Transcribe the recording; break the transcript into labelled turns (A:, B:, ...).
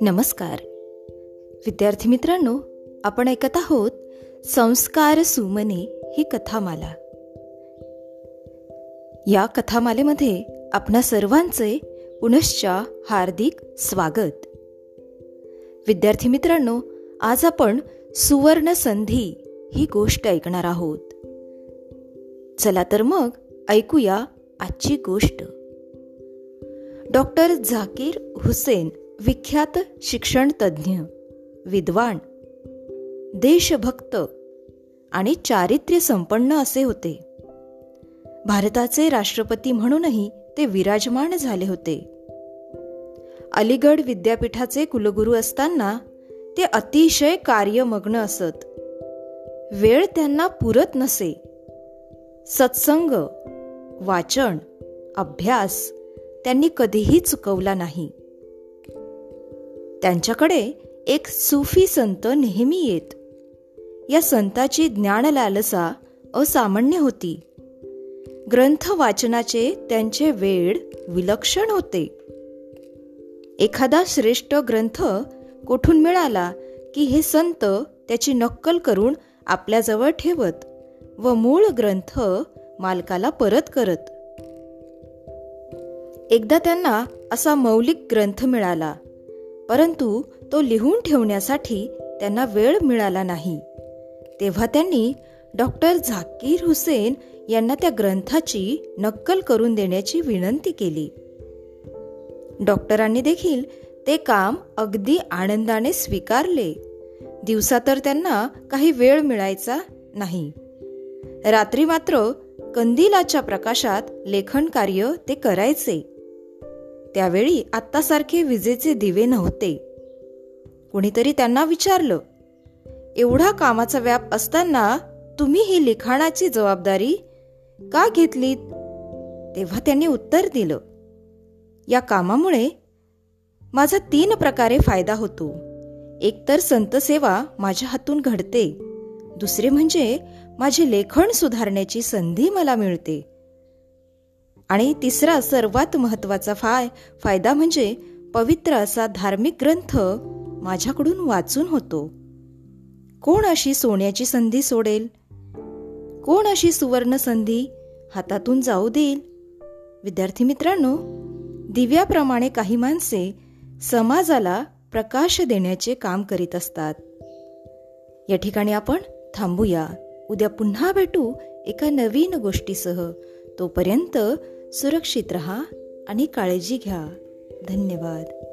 A: नमस्कार. विद्यार्थी मित्रांनो आपण ऐकत आहोत संस्कार सुमने ही कथामाला. या कथामालेमध्ये आपणा सर्वांचे पुनश्चा हार्दिक स्वागत. विद्यार्थी मित्रांनो आज आपण सुवर्ण संधी ही गोष्ट ऐकणार आहोत. चला तर मग ऐकूया आजची गोष्ट. डॉक्टर झाकीर हुसेन विख्यात शिक्षण तज्ज्ञ विद्वान देशभक्त आणि चारित्र्य संपन्न असे होते. भारताचे राष्ट्रपती म्हणूनही ते विराजमान झाले होते. अलीगड विद्यापीठाचे कुलगुरू असताना ते अतिशय कार्यमग्न असत. वेळ त्यांना पुरत नसे. सत्संग वाचन अभ्यास त्यांनी कधीही चुकवला नाही. त्यांच्याकडे एक सुफी संत नेहमी येत. या संताची ज्ञान लालसा असामान्य होती. ग्रंथ वाचनाचे त्यांचे वेळ विलक्षण होते. एखादा श्रेष्ठ ग्रंथ कोठून मिळाला की हे संत त्याची नक्कल करून आपल्याजवळ ठेवत व मूळ ग्रंथ मालकाला परत करत. एकदा त्यांना असा मौलिक ग्रंथ मिळाला परंतु तो लिहून ठेवण्यासाठी त्यांना वेळ मिळाला नाही. तेव्हा त्यांनी डॉक्टर झाकीर हुसेन यांना त्या ग्रंथाची नक्कल करून देण्याची विनंती केली. डॉक्टरांनी देखील ते काम अगदी आनंदाने स्वीकारले. दिवसा तर त्यांना काही वेळ मिळायचा नाही. रात्री मात्र कंदिलाच्या प्रकाशात लेखन कार्य ते करायचे. त्यावेळी आत्तासारखे विजेचे दिवे नव्हते. कुणीतरी त्यांना विचारलं एवढा कामाचा व्याप असताना तुम्ही ही लिखाणाची जबाबदारी का घेतलीत? तेव्हा त्यांनी उत्तर दिलं या कामामुळे माझा तीन प्रकारे फायदा होतो. एकतर संतसेवा माझ्या हातून घडते. दुसरे म्हणजे माझे लेखन सुधारण्याची संधी मला मिळते. आणि तिसरा सर्वात महत्त्वाचा फाय फायदा म्हणजे पवित्र असा धार्मिक ग्रंथ माझ्याकडून वाचून होतो. कोण अशी सोन्याची संधी सोडेल? कोण अशी सुवर्ण संधी हातातून जाऊ देईल? विद्यार्थी मित्रांनो दिव्याप्रमाणे काही माणसे समाजाला प्रकाश देण्याचे काम करीत असतात. या ठिकाणी आपण थांबूया. उद्या पुन्हा भेटू एका नवीन गोष्टीसह. तोपर्यंत सुरक्षित रहा आणि काळजी घ्या. धन्यवाद.